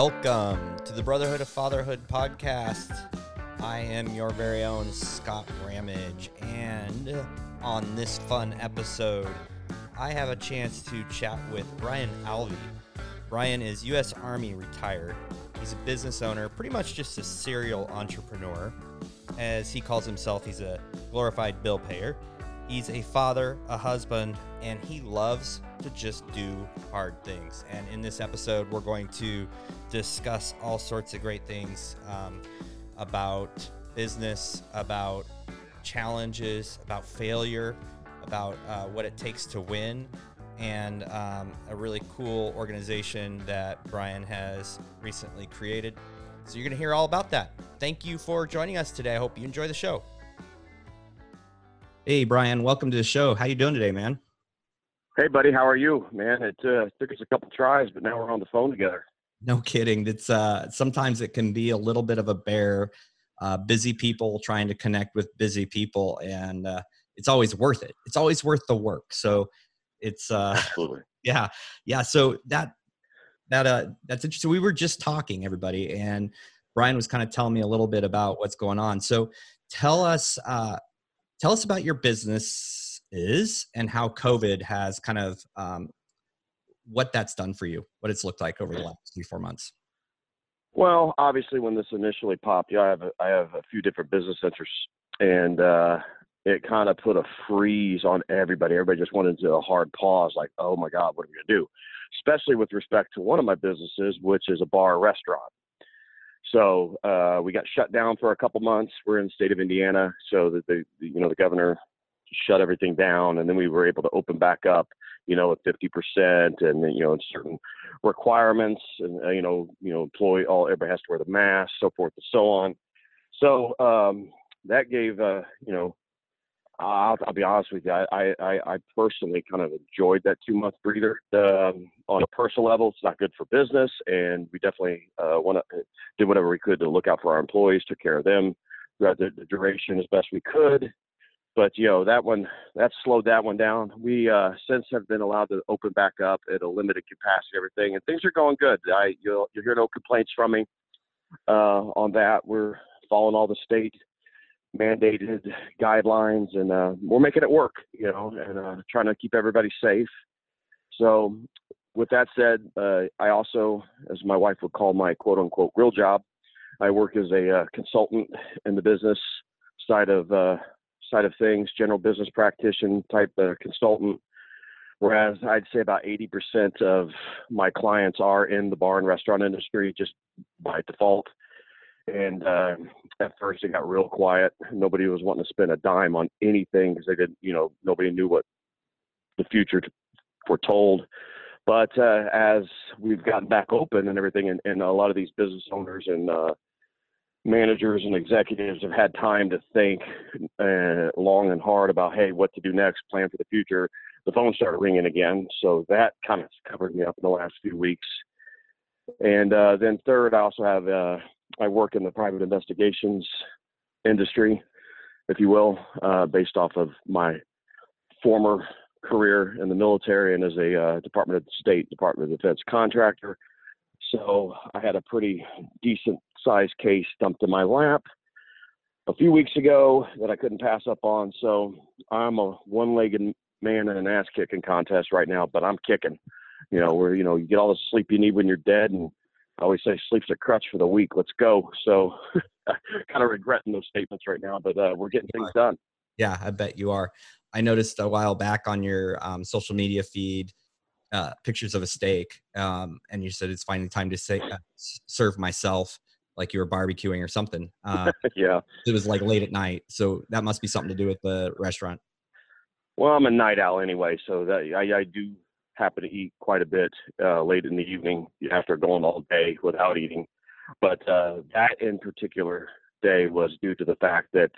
Welcome to the Brotherhood of Fatherhood podcast. I am your very own Scott Ramage, and on this fun episode, I have a chance to chat with Brian Alvey. Brian is U.S. Army retired. He's a business owner, pretty much just a serial entrepreneur. As he calls himself, he's a glorified bill payer. He's a father, a husband, and he loves to just do hard things. And in this episode, we're going to discuss all sorts of great things um, about business, about challenges, about failure, about uh, what it takes to win, and um, a really cool organization that Brian has recently created. So you're going to hear all about that. Thank you for joining us today. I hope you enjoy the show. Hey, Brian, welcome to the show. How you doing today, man? Hey, buddy, how are you, man? It uh, took us a couple tries, but now we're on the phone together. No kidding. It's uh, sometimes it can be a little bit of a bear. Uh, busy people trying to connect with busy people, and uh, it's always worth it. It's always worth the work. So it's uh, absolutely yeah, yeah. So that that uh, that's interesting. We were just talking, everybody, and Brian was kind of telling me a little bit about what's going on. So tell us uh, Tell us about your business is and how COVID has kind of um, what that's done for you, what it's looked like over the last three, four months. Well, obviously, when this initially popped, yeah, I have a, I have a few different business centers, and uh, it kind of put a freeze on everybody. Everybody just went into a hard pause, like, "Oh my God, what are we gonna do?" Especially with respect to one of my businesses, which is a bar restaurant. So uh, we got shut down for a couple months. We're in the state of Indiana, so that the, the you know the governor shut everything down, and then we were able to open back up, you know, at 50%, and you know, certain requirements, and uh, you know, you know, employee all everybody has to wear the mask, so forth and so on. So um, that gave uh, you know I'll, I'll, be honest with you. I, I, I personally kind of enjoyed that two month breather. Um, on a personal level, it's not good for business, and we definitely uh, want to did whatever we could to look out for our employees, took care of them throughout the duration as best we could. But you know that one that slowed that one down. We uh, since have been allowed to open back up at a limited capacity, everything, and things are going good. I you'll you'll hear no complaints from me uh, on that. We're following all the state mandated guidelines, and uh, we're making it work, you know, and uh, trying to keep everybody safe. So, with that said, uh, I also, as my wife would call my quote unquote real job, I work as a uh, consultant in the business side of uh, side of things, general business practitioner type consultant. Whereas I'd say about 80% of my clients are in the bar and restaurant industry just by default and uh, at first it got real quiet. Nobody was wanting to spend a dime on anything because they didn't, you know, nobody knew what the future foretold. But uh, as we've gotten back open and everything, and, and a lot of these business owners and uh, managers and executives have had time to think uh, long and hard about, hey, what to do next, plan for the future. The phone started ringing again, so that kind of covered me up in the last few weeks. And uh, then third, I also have uh, I work in the private investigations industry, if you will, uh, based off of my former career in the military and as a uh, Department of State, Department of Defense contractor. So I had a pretty decent sized case dumped in my lap a few weeks ago that I couldn't pass up on. So I'm a one legged man in an ass kicking contest right now, but I'm kicking. You know, where you know you get all the sleep you need when you're dead and I always say sleep's a crutch for the weak. Let's go. So kind of regretting those statements right now, but uh, we're getting things done. Yeah, I bet you are. I noticed a while back on your um, social media feed uh, pictures of a steak, um, and you said it's finally time to say uh, serve myself, like you were barbecuing or something. Uh, yeah, it was like late at night, so that must be something to do with the restaurant. Well, I'm a night owl anyway, so that I, I do happen to eat quite a bit uh, late in the evening after going all day without eating. But uh, that in particular day was due to the fact that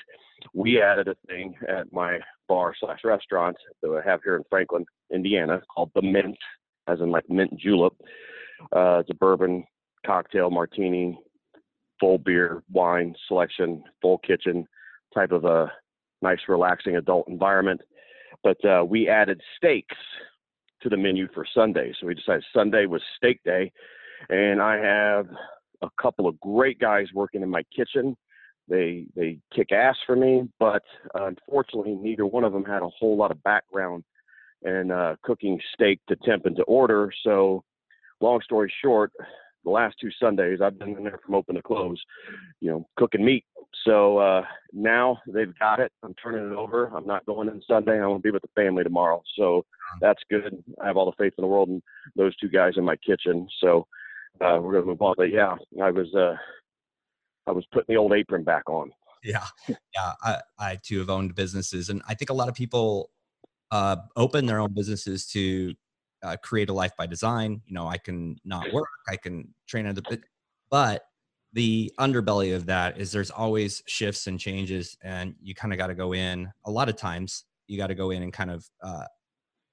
we added a thing at my bar slash restaurant that I have here in Franklin, Indiana, called the Mint, as in like mint julep. Uh, it's a bourbon cocktail martini, full beer, wine selection, full kitchen type of a nice, relaxing adult environment. But uh, we added steaks to the menu for Sunday. So we decided Sunday was steak day. and I have a couple of great guys working in my kitchen. They they kick ass for me, but unfortunately, neither one of them had a whole lot of background in uh, cooking steak to temp and to order. So, long story short, the last two Sundays I've been in there from open to close, you know, cooking meat. So uh, now they've got it. I'm turning it over. I'm not going in Sunday. I'm gonna be with the family tomorrow. So that's good. I have all the faith in the world in those two guys in my kitchen. So uh, we're gonna move on. But yeah, I was uh, I was putting the old apron back on. Yeah, yeah. I, I too have owned businesses, and I think a lot of people uh, open their own businesses to uh, create a life by design. You know, I can not work, I can train other, but the underbelly of that is there's always shifts and changes, and you kind of got to go in. A lot of times, you got to go in and kind of uh,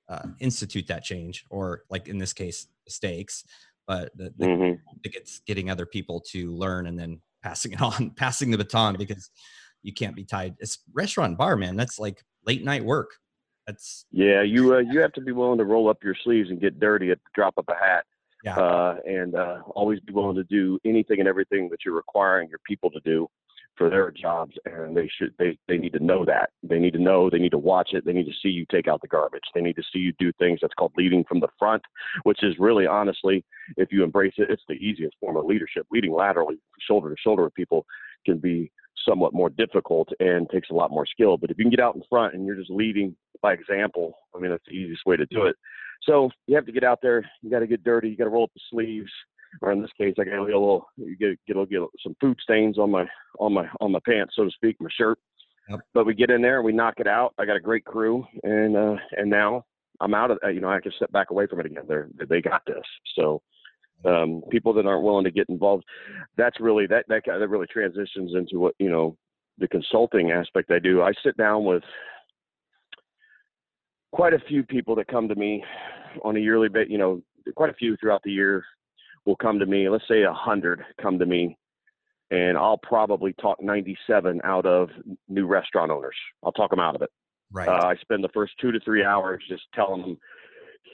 uh, institute that change, or like in this case, mistakes. But the, the mm-hmm. it's getting other people to learn and then passing it on, passing the baton because you can't be tied. It's restaurant bar, man. That's like late night work. That's yeah. You uh, you have to be willing to roll up your sleeves and get dirty at the drop of a hat. Yeah. Uh, and uh, always be willing to do anything and everything that you're requiring your people to do for their jobs and they should they, they need to know that they need to know they need to watch it they need to see you take out the garbage they need to see you do things that's called leading from the front which is really honestly if you embrace it it's the easiest form of leadership leading laterally shoulder to shoulder with people can be somewhat more difficult and takes a lot more skill but if you can get out in front and you're just leading by example i mean that's the easiest way to do it so you have to get out there you got to get dirty you got to roll up the sleeves or in this case, I got a little get get, get some food stains on my on my on my pants, so to speak, my shirt. Yep. But we get in there and we knock it out. I got a great crew, and uh, and now I'm out of you know I can step back away from it again. They're they got this. So um, people that aren't willing to get involved, that's really that that that really transitions into what you know the consulting aspect I do. I sit down with quite a few people that come to me on a yearly bit, you know, quite a few throughout the year will come to me. Let's say a hundred come to me, and I'll probably talk 97 out of new restaurant owners. I'll talk them out of it. Right. Uh, I spend the first two to three hours just telling them,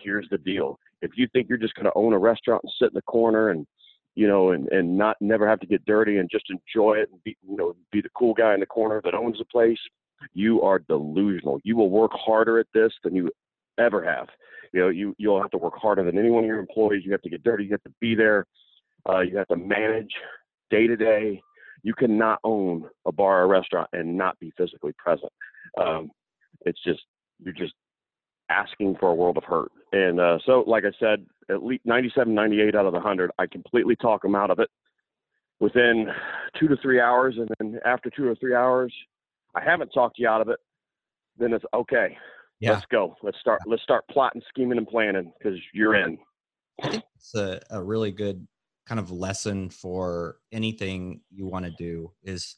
here's the deal. If you think you're just going to own a restaurant and sit in the corner and you know, and, and not never have to get dirty and just enjoy it and be, you know, be the cool guy in the corner that owns the place, you are delusional. You will work harder at this than you ever have. You know, you you'll have to work harder than any one of your employees. You have to get dirty. You have to be there. Uh, you have to manage day to day. You cannot own a bar or restaurant and not be physically present. Um, it's just you're just asking for a world of hurt. And uh, so, like I said, at least 97, 98 out of the 100, I completely talk them out of it within two to three hours. And then after two or three hours, I haven't talked you out of it. Then it's okay yeah. let's go. Let's start. Let's start plotting, scheming, and planning because you're in. I think it's a, a really good kind of lesson for anything you want to do is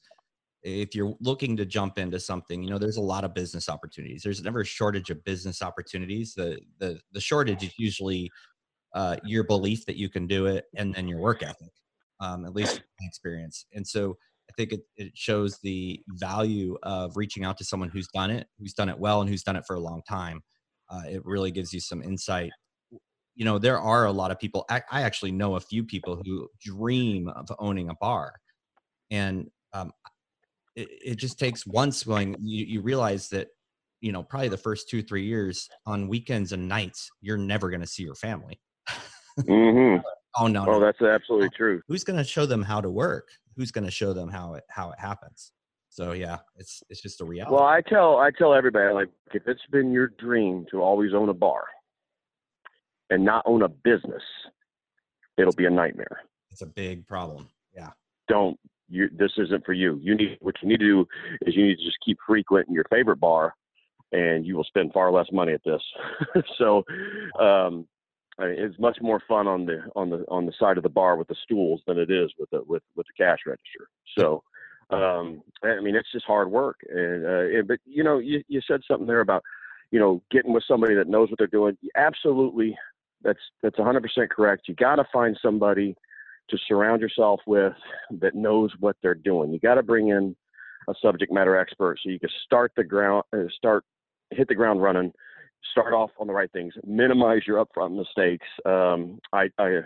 if you're looking to jump into something you know there's a lot of business opportunities there's never a shortage of business opportunities the the, the shortage is usually uh, your belief that you can do it and then your work ethic um, at least experience and so think it, it shows the value of reaching out to someone who's done it, who's done it well, and who's done it for a long time. Uh, it really gives you some insight. You know, there are a lot of people. I, I actually know a few people who dream of owning a bar, and um, it, it, just takes once going. You, you realize that you know probably the first two three years on weekends and nights you're never going to see your family. mm-hmm. Oh no! Oh, no. that's absolutely true. Who's going to show them how to work? Who's going to show them how it how it happens. So yeah it's it's just a reality. Well i tell i tell everybody like if it's been your dream to always own a bar and not own a business it'll be a nightmare. It's a big problem yeah. Don't you this isn't for you. You need what you need to do is you need to just keep frequenting your favorite bar and you will spend far less money at this. So um I mean, it's much more fun on the on the on the side of the bar with the stools than it is with the with with the cash register. So, um, I mean, it's just hard work. And, uh, and but you know, you you said something there about you know getting with somebody that knows what they're doing. Absolutely, that's that's 100% correct. You got to find somebody to surround yourself with that knows what they're doing. You got to bring in a subject matter expert so you can start the ground uh, start hit the ground running start off on the right things, minimize your upfront mistakes. Um, I, I,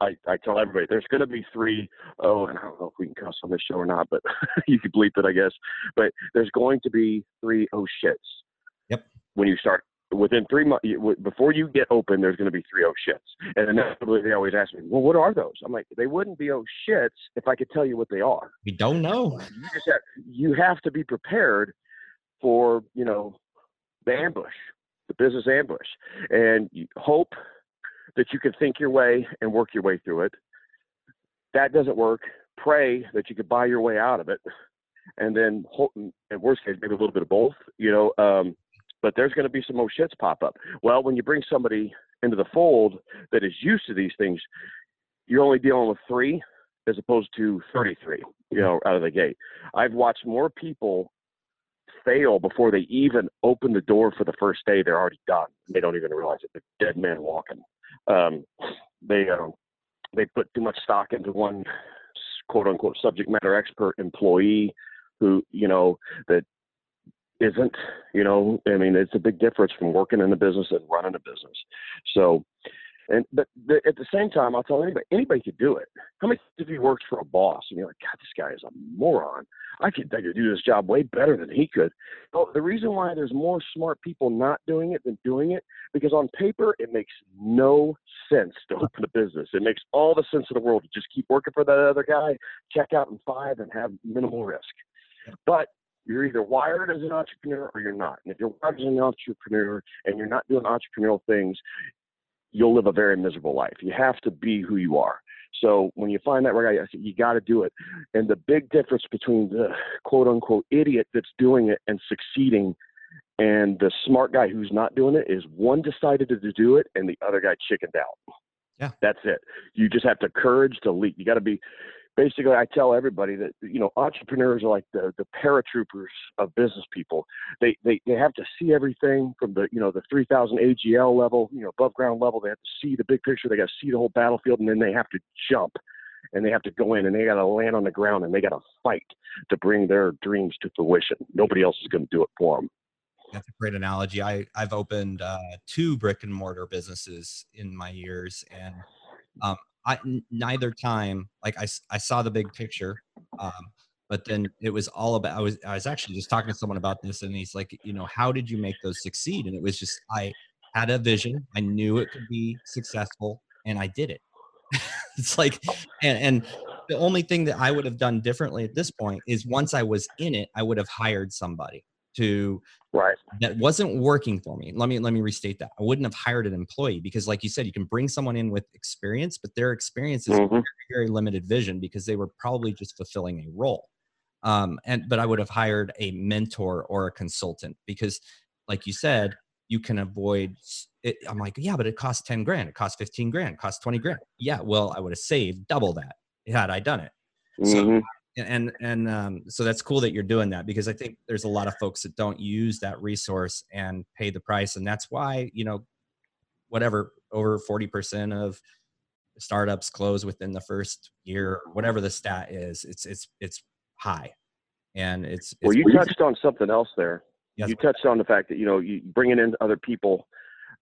I, I tell everybody there's going to be three oh and I don't know if we can cuss on this show or not, but you can bleep it, I guess. But there's going to be three oh shits. Yep. When you start within three months before you get open, there's going to be three oh shits. And inevitably they always ask me, well, what are those? I'm like, they wouldn't be oh shits if I could tell you what they are. We don't know. You just have, you have to be prepared for you know the ambush, the business ambush, and hope that you can think your way and work your way through it. That doesn't work. Pray that you could buy your way out of it, and then, in worst case, maybe a little bit of both. You know, um, but there's going to be some more shits pop up. Well, when you bring somebody into the fold that is used to these things, you're only dealing with three as opposed to 33. You know, out of the gate. I've watched more people fail before they even open the door for the first day. They're already done. They don't even realize it. They're dead man walking um, they uh, they put too much stock into one quote unquote subject matter expert employee who you know that isn't you know i mean it's a big difference from working in a business and running a business so and but the, at the same time, I'll tell anybody, anybody could do it. How many of you worked for a boss and you're like, God, this guy is a moron. I could, I could do this job way better than he could. Well, the reason why there's more smart people not doing it than doing it, because on paper it makes no sense to open a business. It makes all the sense in the world to just keep working for that other guy, check out in five, and have minimal risk. But you're either wired as an entrepreneur or you're not. And if you're wired as an entrepreneur and you're not doing entrepreneurial things, you'll live a very miserable life. You have to be who you are. So when you find that right guy, you got to do it. And the big difference between the quote unquote idiot that's doing it and succeeding and the smart guy who's not doing it is one decided to do it and the other guy chickened out. Yeah. That's it. You just have the courage to leap. You got to be basically I tell everybody that you know entrepreneurs are like the the paratroopers of business people. They they they have to see everything from the you know the 3000 AGL level, you know above ground level. They have to see the big picture. They got to see the whole battlefield, and then they have to jump. And they have to go in and they got to land on the ground and they got to fight to bring their dreams to fruition. Nobody else is going to do it for them. That's a great analogy. I, I've opened uh, two brick and mortar businesses in my years, and um, I n- neither time like I, I saw the big picture um, but then it was all about I was I was actually just talking to someone about this and he's like you know how did you make those succeed? And it was just I had a vision I knew it could be successful and I did it. It's like and, and the only thing that I would have done differently at this point is once I was in it I would have hired somebody to right. that wasn't working for me. Let me let me restate that. I wouldn't have hired an employee because like you said you can bring someone in with experience but their experience is mm-hmm. very, very limited vision because they were probably just fulfilling a role. Um, and but i would have hired a mentor or a consultant because like you said you can avoid it i'm like yeah but it costs 10 grand. It costs 15 grand. It costs 20 grand. Yeah well i would have saved double that had i done it. Mm-hmm. And and um, so that's cool that you're doing that because I think there's a lot of folks that don't use that resource and pay the price, and that's why you know, whatever over forty percent of startups close within the first year, whatever the stat is, it's it's it's high, and it's, it's well. You touched on something else there. Yes. You touched on the fact that you know you bringing in other people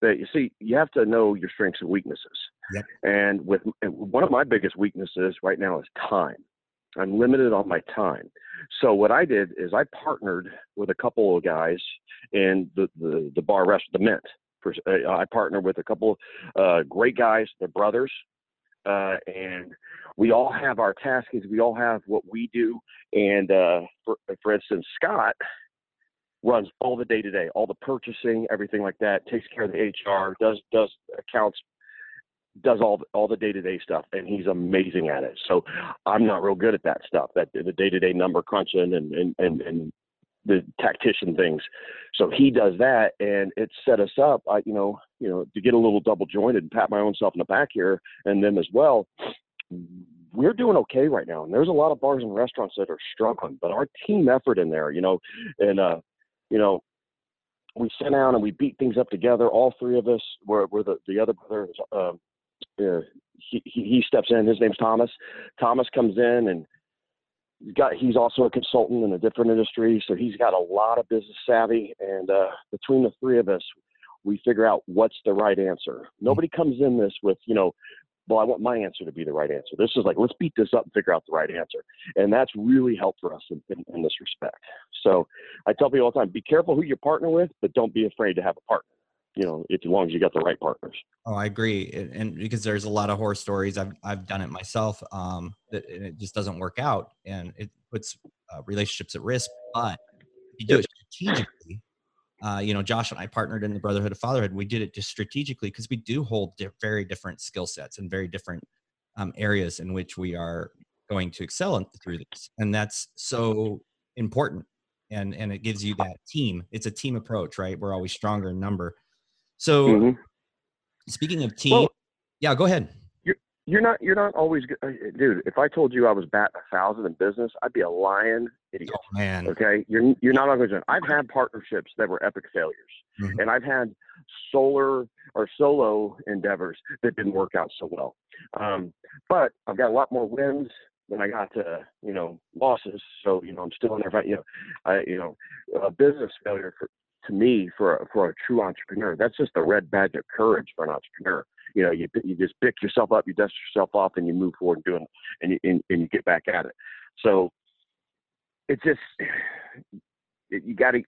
that you see you have to know your strengths and weaknesses. Yep. And with and one of my biggest weaknesses right now is time. I'm limited on my time. So what I did is I partnered with a couple of guys in the the, the bar rest, the Mint. Uh, I partnered with a couple uh, great guys. They're brothers, uh, and we all have our tasks. We all have what we do. And uh, for for instance, Scott runs all the day to day, all the purchasing, everything like that. Takes care of the HR, does does accounts does all all the day to day stuff, and he's amazing at it. So I'm not real good at that stuff, that the day to day number crunching and and and, and the tactician things. So he does that, and it set us up. I, you know, you know, to get a little double jointed and pat my own self in the back here, and them as well. We're doing okay right now, and there's a lot of bars and restaurants that are struggling. But our team effort in there, you know, and uh, you know, we sit down and we beat things up together. All three of us. We're, we're the the other brother, uh, uh, he, he steps in. His name's Thomas. Thomas comes in and he's got he's also a consultant in a different industry, so he's got a lot of business savvy. And uh, between the three of us, we figure out what's the right answer. Nobody comes in this with you know well, I want my answer to be the right answer. This is like, let's beat this up and figure out the right answer. And that's really helped for us in, in, in this respect. So I tell people all the time, be careful who you partner with, but don't be afraid to have a partner. You know, if, as long as you got the right partners. Oh, I agree, and because there's a lot of horror stories. I've I've done it myself. Um, that it just doesn't work out, and it puts uh, relationships at risk. But if you do it strategically, uh, you know, Josh and I partnered in the Brotherhood of Fatherhood. We did it just strategically because we do hold di- very different skill sets and very different um, areas in which we are going to excel in, through this, and that's so important. And and it gives you that team. It's a team approach, right? We're always stronger in number. So, mm-hmm. speaking of team, well, yeah, go ahead you're you're not you're not always uh, dude if i told you i was batting a thousand in business i'd be a lying idiot oh, man okay you're you're not always Good. i've had partnerships that were epic failures mm-hmm. and i've had solar or solo endeavors that didn't work out so well um, but i've got a lot more wins than i got to you know losses so you know i'm still in there you know i you know a business failure for, to me for for a true entrepreneur that's just the red badge of courage for an entrepreneur you know, you you just pick yourself up, you dust yourself off, and you move forward and doing, and you and, and you get back at it. So it's just it, you got to.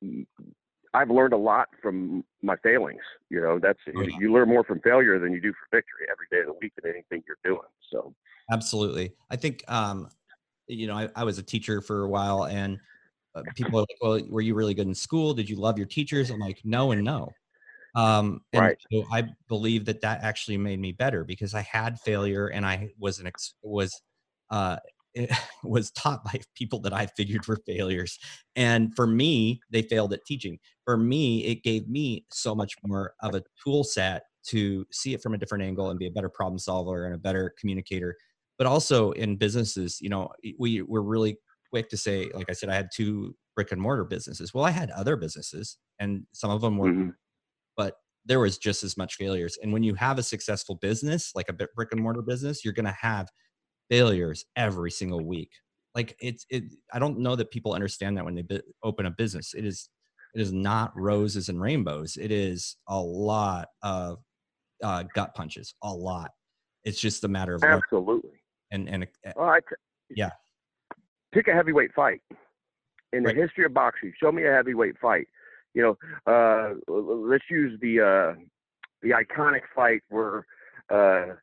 I've learned a lot from my failings. You know, that's oh, you learn more from failure than you do from victory every day of the week in anything you're doing. So absolutely, I think um, you know I, I was a teacher for a while, and people are like, "Well, were you really good in school? Did you love your teachers?" I'm like, "No and no." Um, and right. so I believe that that actually made me better because I had failure and I was an ex- was uh, was taught by people that I figured were failures. And for me, they failed at teaching. For me, it gave me so much more of a tool set to see it from a different angle and be a better problem solver and a better communicator. But also in businesses, you know, we we're really quick to say, like I said, I had two brick and mortar businesses. Well, I had other businesses, and some of them were mm-hmm but there was just as much failures. And when you have a successful business, like a brick and mortar business, you're going to have failures every single week. Like it's it. I don't know that people understand that when they bi- open a business. It is it is not roses and rainbows. It is a lot of uh, gut punches. A lot. It's just a matter of absolutely. And and uh, well, I t- yeah. Pick a heavyweight fight in the right. history of boxing. Show me a heavyweight fight you know, uh, let's use the uh, the iconic fight where uh,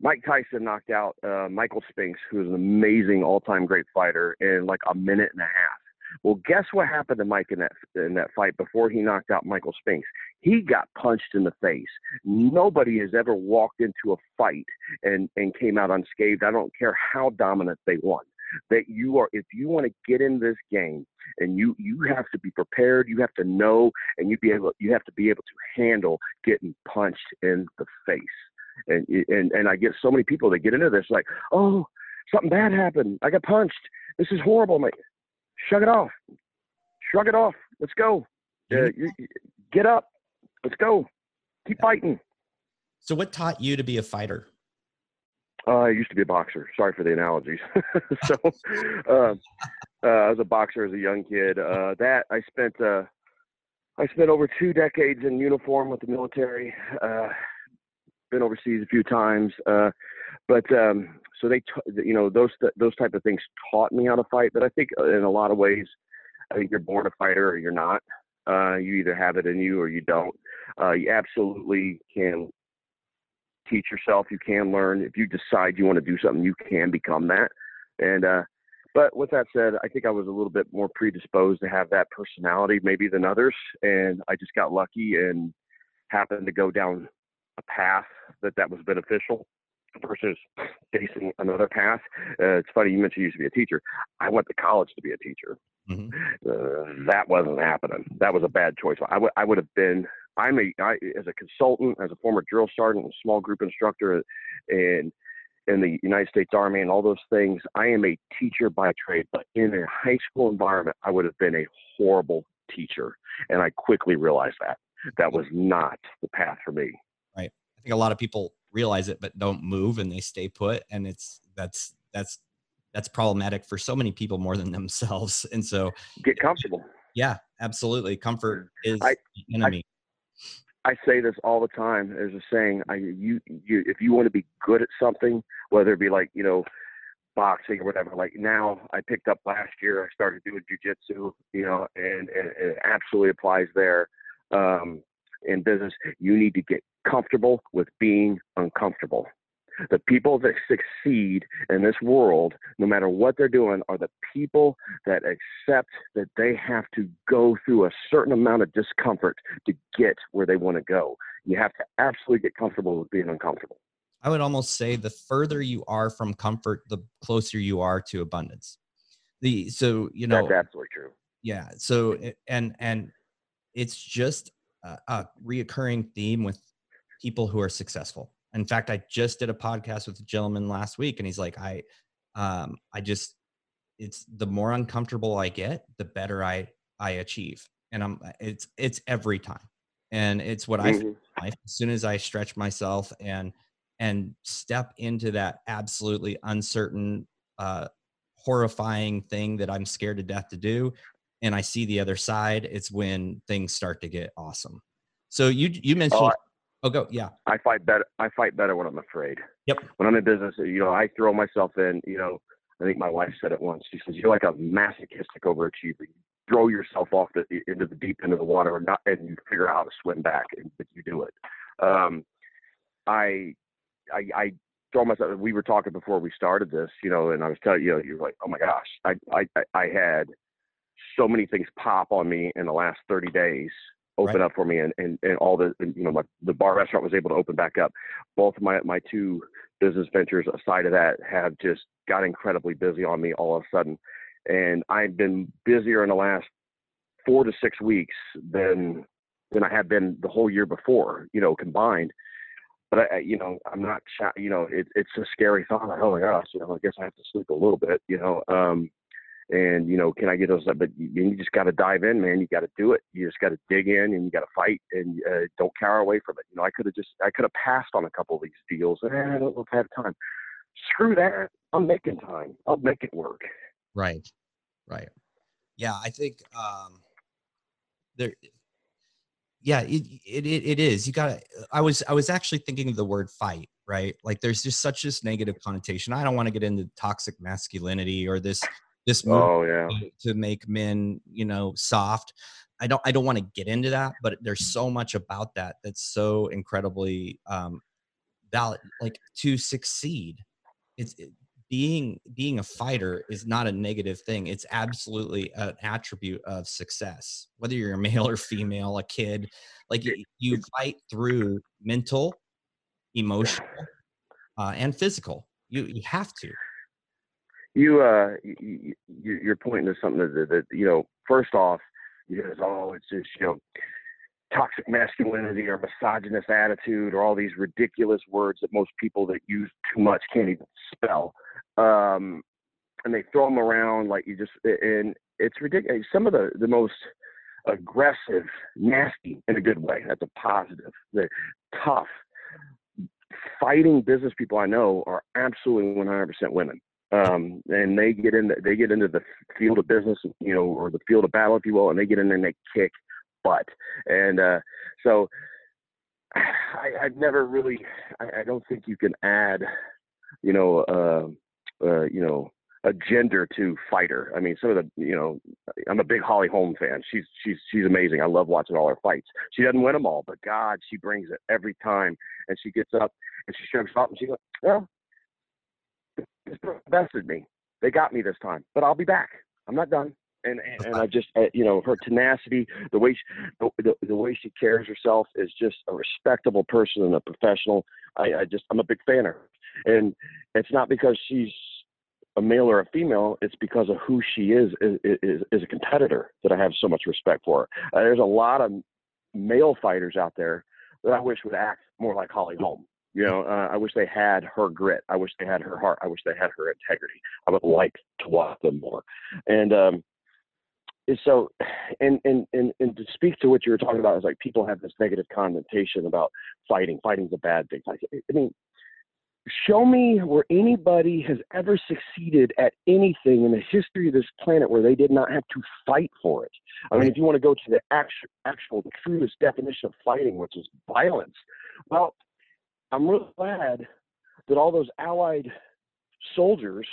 Mike Tyson knocked out uh, Michael Spinks, who is an amazing all-time great fighter, in like a minute and a half. Well, guess what happened to Mike in that in that fight before he knocked out Michael Spinks? He got punched in the face. Nobody has ever walked into a fight and and came out unscathed. I don't care how dominant they won that you are if you want to get in this game and you you have to be prepared you have to know and you be able you have to be able to handle getting punched in the face. And and and I get so many people that get into this like oh something bad happened. I got punched. This is horrible. Mate shrug it off. Shrug it off. Let's go. Uh, you, get up. Let's go. Keep fighting. So what taught you to be a fighter uh, I used to be a boxer. Sorry for the analogies. so, uh, uh, I was a boxer as a young kid. Uh, that I spent. Uh, I spent over two decades in uniform with the military. Been overseas a few times, but um, so they, t- you know, those th- those type of things taught me how to fight. But I think in a lot of ways, I think you're born a fighter or you're not. You either have it in you or you don't. You absolutely can teach yourself. You can learn. If you decide you want to do something, you can become that. And uh, but with that said, I think I was a little bit more predisposed to have that personality maybe than others, and I just got lucky and happened to go down a path that that was beneficial versus facing another path. Uh, it's funny you mentioned you used to be a teacher. I went to college to be a teacher. Mm-hmm. Uh, that wasn't happening. That was a bad choice. I would I would have been I'm a I, as a consultant, as a former drill sergeant, a small group instructor, and in the United States Army and all those things. I am a teacher by trade, but in a high school environment, I would have been a horrible teacher, and I quickly realized that that was not the path for me. Right. I think a lot of people realize it but don't move and they stay put, and it's that's that's that's problematic for so many people more than themselves. And so get comfortable. Yeah, absolutely. Comfort is I, the enemy. I say this all the time. There's a saying: I, you, you, if you want to be good at something, whether it be like you know, boxing or whatever. Like now, I picked up last year. I started doing jujitsu, you know, and, and, and it absolutely applies there. Um, in business, you need to get comfortable with being uncomfortable. The people that succeed in this world, no matter what they're doing, are the people that accept that they have to go through a certain amount of discomfort to get where they want to go. You have to absolutely get comfortable with being uncomfortable. I would almost say the further you are from comfort, the closer you are to abundance. The so you know that's absolutely true. Yeah. So and and it's just a, a reoccurring theme with people who are successful in fact, I just did a podcast with a gentleman last week, and he's like, I, um, I just, it's the more uncomfortable I get, the better I I achieve, and I'm it's it's every time, and it's what mm-hmm. I. As soon as I stretch myself and and step into that absolutely uncertain, uh, horrifying thing that I'm scared to death to do, and I see the other side, it's when things start to get awesome. So you you oh, mentioned. Oh, Oh, go. Yeah. I fight better. I fight better when I'm afraid. Yep. When I'm in business, you know, I throw myself in. You know, I think my wife said it once. She says, "You're like a masochistic overachiever. You throw yourself off the, into the deep end of the water, and, not, and you figure out how to swim back, and but you do it." Um, I, I, I throw myself. We were talking before we started this, you know, and I was telling you, you're like, "Oh my gosh, I, I, I had." so many things pop on me in the last 30 days open right. up for me and, and, and all the and, you know my the bar restaurant was able to open back up both of my my two business ventures aside of that have just got incredibly busy on me all of a sudden and i've been busier in the last four to six weeks than than i have been the whole year before you know combined but I, you know, I'm not, you know, it, it's a scary thought. Like, oh my gosh, you know, I guess I have to sleep a little bit, you know. Um, and you know, can I get those? But you, you just got to dive in, man. You got to do it. You just got to dig in, and you got to fight, and uh, don't cower away from it. You know, I could have just, I could have passed on a couple of these deals, and eh, I don't have time. Screw that. I'm making time. I'll make it work. Right, right. Yeah, I think um, there. Yeah, it, it it is. You got to. I was I was actually thinking of the word fight. Right, like there's just such this negative connotation. I don't want to get into toxic masculinity or this this move oh, yeah. to, to make men you know soft. I don't i don't want to get into that but there's so much about that that's so incredibly um valid like to succeed. It's it, being being a fighter is not a negative thing. It's absolutely an attribute of success whether you're a male or female a kid. Like you, you fight through mental emotional uh, and physical. You you have to you uh you, you're pointing to something that, that you know first off you know oh it's just you know toxic masculinity or misogynist attitude or all these ridiculous words that most people that use too much can't even spell. Um and they throw them around like you just and it's ridiculous. Some of the the most aggressive nasty in a good way. That's a positive. The tough fighting business people i know are absolutely 100% women um, and they get in, the, they get into the field of business, you know, or the field of battle, if you will, and they get in there and they kick butt. And uh, so I, I've never really, I, I don't think you can add, you know, uh, uh, you know, a gender to fighter. I mean, some of the, you know, I'm a big Holly Holm fan. She's she's she's amazing. I love watching all her fights. She doesn't win them all, but God, she brings it every time. And she gets up and she shows up and she goes, well, invested me. They got me this time, but I'll be back. I'm not done. And and, and I just uh, you know her tenacity, the way she, the, the, way she carries herself is just a respectable person and a professional. I, I just I'm a big fan of her, and it's not because she's a male or a female. It's because of who she is is, is, is a competitor that I have so much respect for. Uh, there's a lot of male fighters out there that I wish would act more like Holly Holm. You know, uh, I wish they had her grit. I wish they had her heart. I wish they had her integrity. I would like to watch them more. And um, so, and, and and and to speak to what you were talking about is like people have this negative connotation about fighting. Fighting's a bad thing. I, I mean, show me where anybody has ever succeeded at anything in the history of this planet where they did not have to fight for it. I mean, if you want to go to the actual, actual truest definition of fighting, which is violence, well, I'm really glad that all those Allied soldiers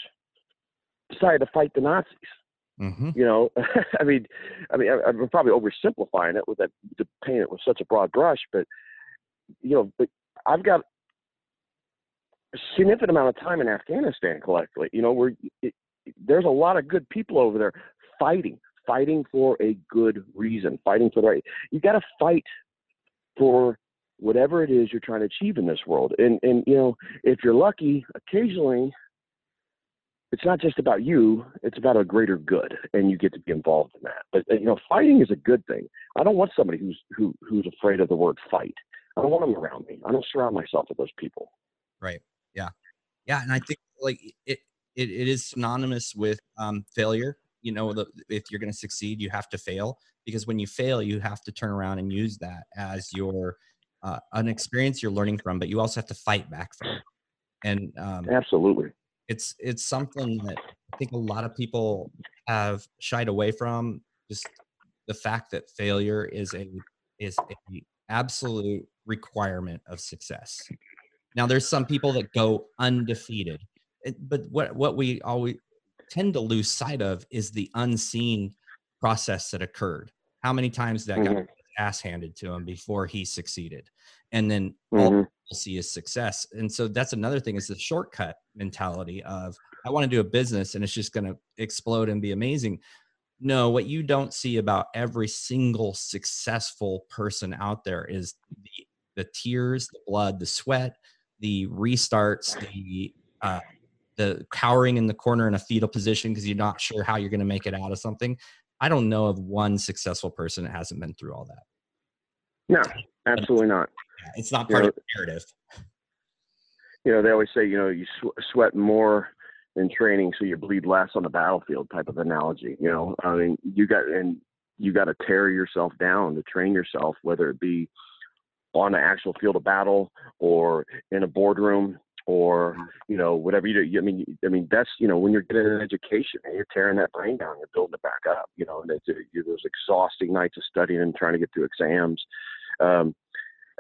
decided to fight the Nazis. Mm-hmm. You know, I mean, I mean, I, I'm probably oversimplifying it with that to paint it with such a broad brush, but you know, but I've got a significant amount of time in Afghanistan collectively. You know, where it, there's a lot of good people over there fighting, fighting for a good reason, fighting for the right. You got to fight for whatever it is you're trying to achieve in this world. And and you know, if you're lucky, occasionally it's not just about you it's about a greater good and you get to be involved in that but you know fighting is a good thing i don't want somebody who's who who's afraid of the word fight i don't want them around me i don't surround myself with those people Right. Yeah. Yeah. And I think like it, it, it is synonymous with um, failure. You know, the, if you're going to succeed, you have to fail because when you fail, you have to turn around and use that as your uh, an experience you're learning from, but you also have to fight back from. it. And um, absolutely it's it's something that I think a lot of people have shied away from. Just the fact that failure is a is a absolute requirement of success. Now, there's some people that go undefeated, but what what we always tend to lose sight of is the unseen process that occurred. How many times that Mhm. got his ass handed to him before he succeeded, and then all Mhm. people see is success. And so that's another thing is the shortcut mentality of I want to do a business and it's just going to explode and be amazing. No, what you don't see about every single successful person out there is the the tears, the blood, the sweat, the restarts, the uh, the cowering in the corner in a fetal position because you're not sure how you're going to make it out of something. I don't know of one successful person that hasn't been through all that. no absolutely not It's not You part know, of the narrative. you know they always say you know you sw- sweat more in training so you bleed less on the battlefield type of analogy you know i mean you got and you got to tear yourself down to train yourself whether it be on the actual field of battle or in a boardroom or you know whatever you do i mean i mean that's you know when you're getting an education and you're tearing that brain down you're building it back up you know and it's uh, you those exhausting nights of studying and trying to get through exams um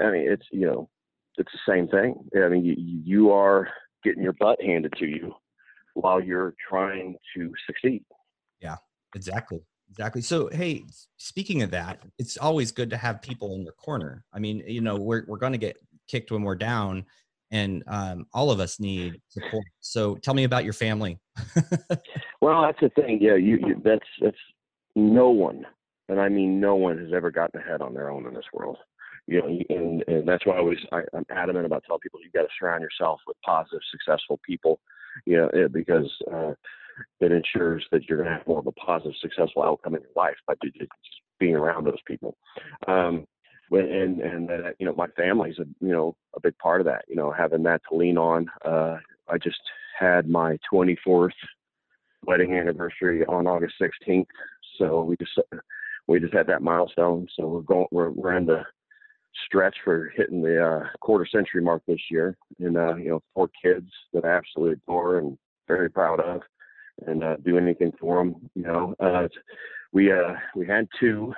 i mean it's you know it's the same thing i mean you, you are getting your butt handed to you while you're trying to succeed Yeah, Exactly. Exactly. So, hey, speaking of that, it's always good to have people in your corner. I mean, you know, we're we're going to get kicked when we're down, and um, all of us need support. So, tell me about your family. Well, that's the thing. Yeah, you, you that's that's no one, and I mean no one has ever gotten ahead on their own in this world. You know, and and that's why I always I, I'm adamant about telling people you got to surround yourself with positive, successful people. You know, because uh, it ensures that you're going to have more of a positive, successful outcome in your life by being around those people. Um, and and uh, you know, my family's a you know a big part of that. You know, having that to lean on. Uh, I just had my 24th wedding anniversary on August 16th. So we just we just had that milestone. So we're going we're we're in the stretch for hitting the uh, quarter century mark this year, and uh, you know four kids that I absolutely adore and very proud of, and uh, do anything for them. You know, uh, we uh, we had two.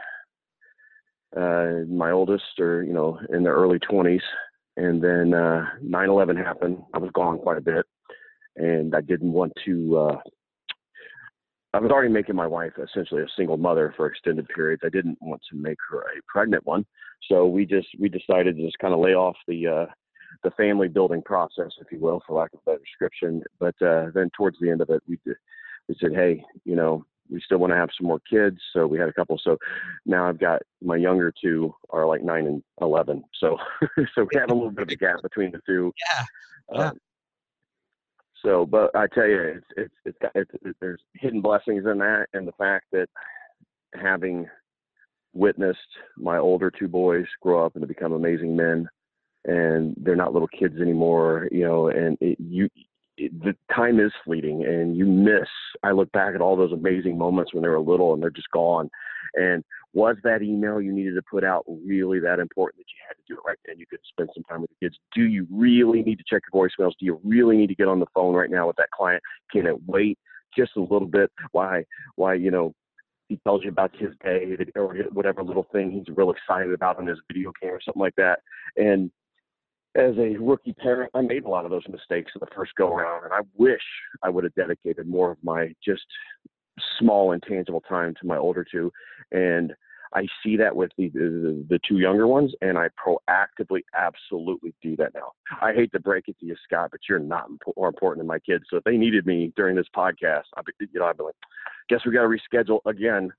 Uh, my oldest are you know in their early 20s, and then uh, 9/11 happened. I was gone quite a bit, and I didn't want to. Uh, I was already making my wife essentially a single mother for extended periods. I didn't want to make her a pregnant one, so we just we decided to just kind of lay off the uh, the family building process, if you will, for lack of a better description. But uh, then towards the end of it, we did, we said, hey, you know, we still want to have some more kids, so we had a couple. So now I've got my younger two are like nine and eleven, so so we have a little bit of a gap between the two. Yeah. Yeah. Um, so, but I tell you, it's it's it's, got, it's it, there's hidden blessings in that, and the fact that having witnessed my older two boys grow up and to become amazing men, and they're not little kids anymore, you know, and it, you. The time is fleeting, and you miss. I look back at all those amazing moments when they were little, and they're just gone. And was that email you needed to put out really that important that you had to do it right then? You could spend some time with the kids. Do you really need to check your voicemails? Do you really need to get on the phone right now with that client? Can it wait just a little bit? Why, why, you know, he tells you about his day or whatever little thing he's real excited about on his video game or something like that. And as a rookie parent, I made a lot of those mistakes in the first go around, and I wish I would have dedicated more of my just small intangible time to my older two. And I see that with the, the, the two younger ones, and I proactively, absolutely do that now. I hate to break it to you, Scott, but you're not more important than my kids. So if they needed me during this podcast, I'd be, you know, I'd be like, guess we got to reschedule again.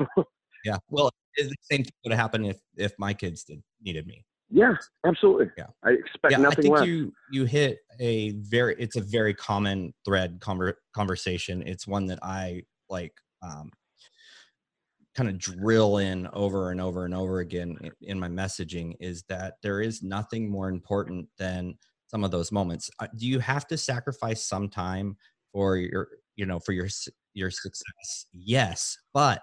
yeah, well, the same thing would have happened if if my kids did needed me. Yeah, absolutely. Yeah, I expect yeah, nothing I think less. you you hit a very it's a very common thread conver- conversation. It's one that I like um, kind of drill in over and over and over again in, in, my messaging is that there is nothing more important than some of those moments. Uh, do you have to sacrifice some time for your you know for your your success? Yes, but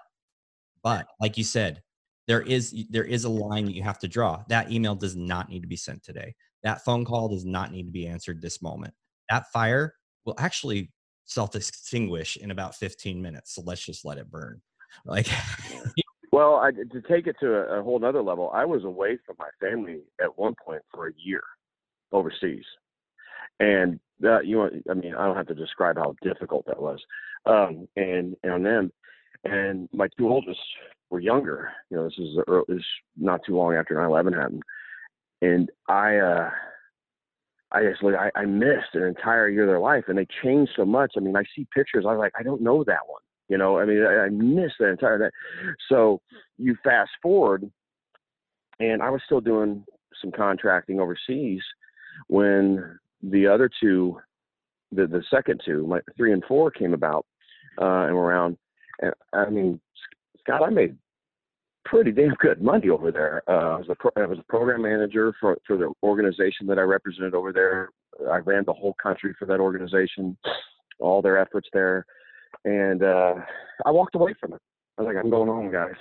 but like you said, there is there is a line that you have to draw. That email does not need to be sent today. That phone call does not need to be answered this moment. That fire will actually self-extinguish in about 15 minutes so let's just let it burn. Like well I, to take it to a, a whole nother level i was away from my family at one point for a year overseas. And that you know i mean i don't have to describe how difficult that was. Um, and and on them and my two oldest were younger. You know, this is, early, this is not too long after 9/11 happened, and I, uh, I actually I, I missed an entire year of their life, and they changed so much. I mean, I see pictures. I was like, I don't know that one. You know, I mean, I, I missed that entire that. So you fast forward, and I was still doing some contracting overseas when the other two, the the second two, my three and four came about uh, and were around. And I mean, Scott, I made pretty damn good money over there. Uh, I was a pro- I was a program manager for for the organization that I represented over there. I ran the whole country for that organization, all their efforts there, and uh, I walked away from it. I was like, I'm going home, guys.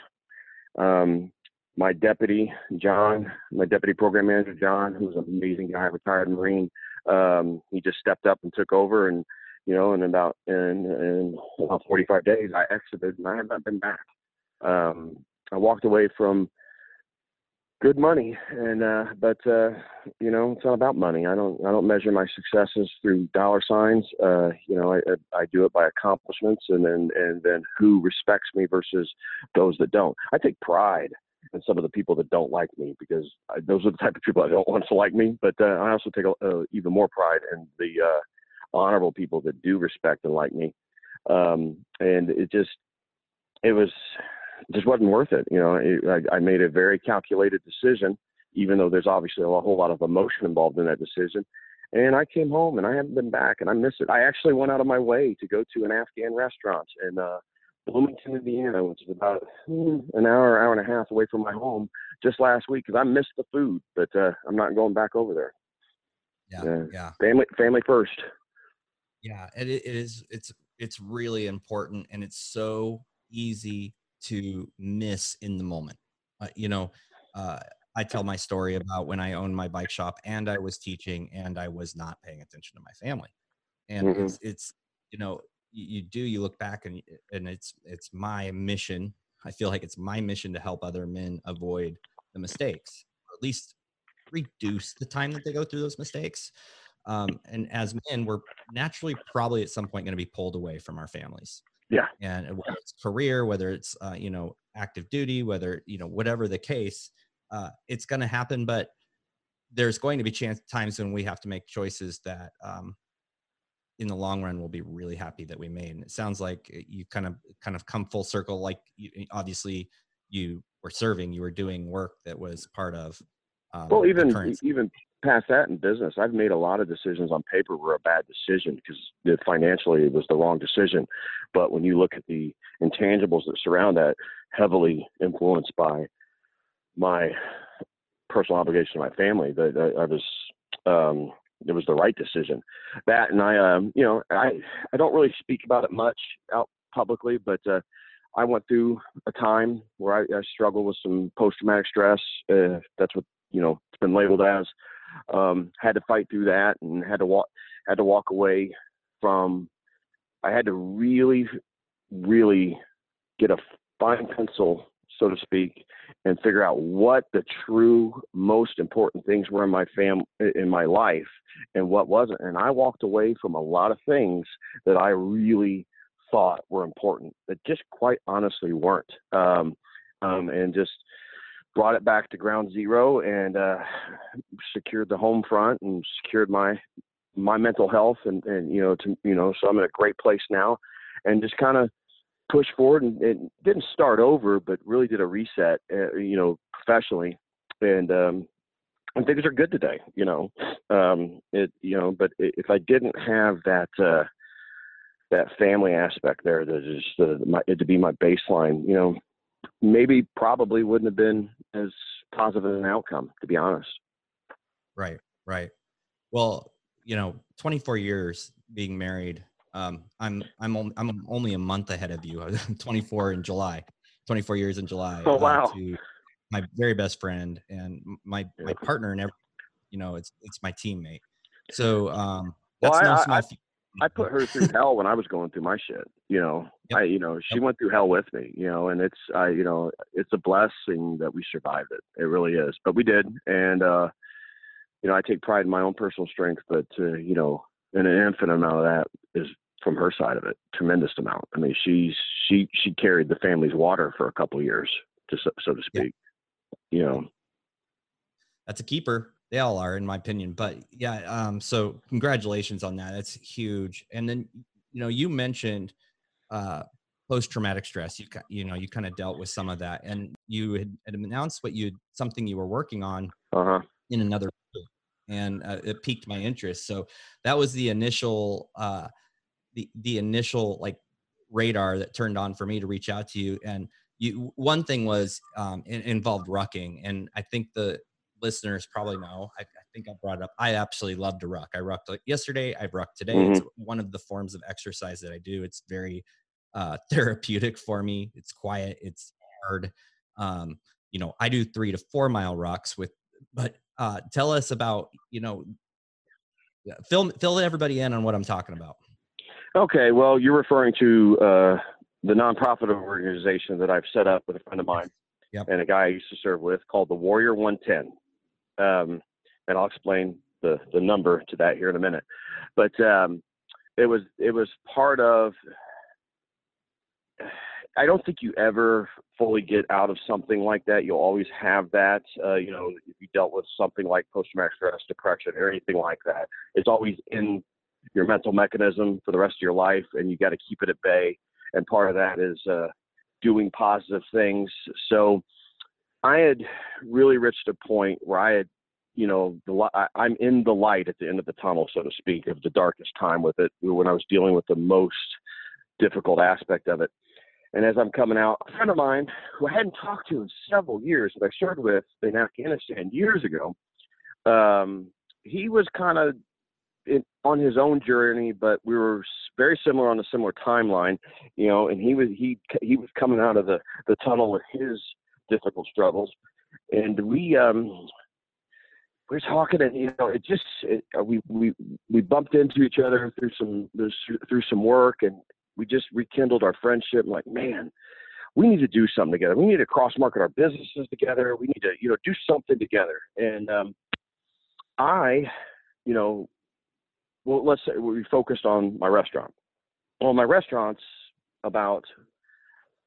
Um, my deputy John, my deputy program manager John, who's an amazing guy, retired Marine. Um, he just stepped up and took over, and you know, in about in in about 45 days, I exited, and I have not been back. Um, I walked away from good money and uh but uh you know it's not about money. I don't i don't measure my successes through dollar signs. Uh you know i i do it by accomplishments and then and then who respects me versus those that don't. I take pride in some of the people that don't like me because I, those are the type of people i don't want to like me but uh, i also take a, uh, even more pride in the uh honorable people that do respect and like me um and it just it was just wasn't worth it. You know, it, I, I made a very calculated decision, even though there's obviously a whole lot of emotion involved in that decision. And I came home and I haven't been back and I miss it. I actually went out of my way to go to an Afghan restaurant in uh, Bloomington, Indiana, which is about hmm, an hour, hour and a half away from my home just last week because I missed the food, but uh, I'm not going back over there. Yeah, yeah. Family, family first. Yeah, it, it is. It's it's really important, and it's so easy to miss in the moment. Uh, you know, uh, I tell my story about when I owned my bike shop and I was teaching and I was not paying attention to my family. And mm-hmm. it's, it's, you know, you, you, do, you look back and, and it's, it's my mission. I feel like it's my mission to help other men avoid the mistakes, or at least reduce the time that they go through those mistakes. Um, and as men, we're naturally probably at some point going to be pulled away from our families. Yeah. And whether it's career, whether it's uh, you know active duty, whether you know whatever the case, uh, it's going to happen. But there's going to be chance times when we have to make choices that, um, in the long run, we'll be really happy that we made. And it sounds like uh, you kind of kind of come full circle. Like you, obviously you were serving, you were doing work that was part of. Um, well, even even past that in business, I've made a lot of decisions on paper were a bad decision because financially it was the wrong decision. But when you look at the intangibles that surround that, heavily influenced by my personal obligation to my family, that I was um, it was the right decision. That and I, um, you know, I I don't really speak about it much out publicly, but uh, I went through a time where I, I struggled with some post traumatic stress. Uh, that's what you know it's been labeled as. Um, had to fight through that and had to walk had to walk away from. I had to really, really get a fine pencil, so to speak, and figure out what the true most important things were in my fam in my life and what wasn't. And I walked away from a lot of things that I really thought were important that just quite honestly weren't. Um, um, and just brought it back to ground zero and uh, secured the home front and secured my my mental health and and you know to you know so I'm in a great place now and just kind of push forward and, and, didn't start over but really did a reset uh, you know professionally. And um and things are good today you know. Um it you know but if I didn't have that uh that family aspect there that is uh, my, it to be my baseline you know maybe probably wouldn't have been as positive an outcome, to be honest. Right, right. Well, you know, 24 years being married. Um, I'm I'm only, I'm only a month ahead of you. 24 in July. 24 years in July. Oh uh, wow. Uh, my very best friend and my my partner and every, you know, it's it's my teammate. So um, that's well, no I, small. I, I put her through hell when I was going through my shit. You know, yep. I you know she yep. went through hell with me. You know, and it's I you know it's a blessing that we survived it. It really is. But we did, and uh, you know I take pride in my own personal strength, but uh, you know, and an infinite amount of that is from her side of it. Tremendous amount. I mean, she's she she carried the family's water for a couple years, to so, so to speak. Yep. You know, that's a keeper they all are in my opinion but yeah um so congratulations on that that's huge and then you know you mentioned uh post traumatic stress you you know you kind of dealt with some of that and you had, had announced what you something you were working on uh-huh. in another and uh, it piqued my interest so that was the initial uh the the initial like radar that turned on for me to reach out to you and you one thing was um it involved rucking and i think the listeners probably know. I, I, think I brought it up. I absolutely love to ruck. I rucked like yesterday. I've rucked today. Mm-hmm. It's one of the forms of exercise that I do. It's very uh, therapeutic for me. It's quiet. It's hard. Um, you know, I do three to four mile rucks with. But uh, tell us about you know, fill fill everybody in on what I'm talking about. Okay, well, you're referring to uh, the nonprofit organization that I've set up with a friend of mine. Yep. and a guy I used to serve with called the Warrior 110 um, and I'll explain the the number to that here in a minute. But um, it was it was part of. I don't think you ever fully get out of something like that. You'll always have that. Uh, you know, if you dealt with something like post-traumatic stress, depression, or anything like that, it's always in your mental mechanism for the rest of your life, and you got to keep it at bay. And part of that is uh, doing positive things. So I had really reached a point where I had, you know, the I, I'm in the light at the end of the tunnel, so to speak, of the darkest time with it when I was dealing with the most difficult aspect of it. And as I'm coming out, a friend of mine who I hadn't talked to in several years, that I started with in Afghanistan years ago, um, he was kind of on his own journey, but we were very similar on a similar timeline, you know. And he was he he was coming out of the the tunnel with his difficult struggles, and we um we are talking and you know it just it, uh, we we we bumped into each other through some through some work and we just rekindled our friendship. Like man, we need to do something together. We need to cross market our businesses together. We need to you know do something together. And um, I, you know, well let's say we focused on my restaurant. Well, my restaurant's about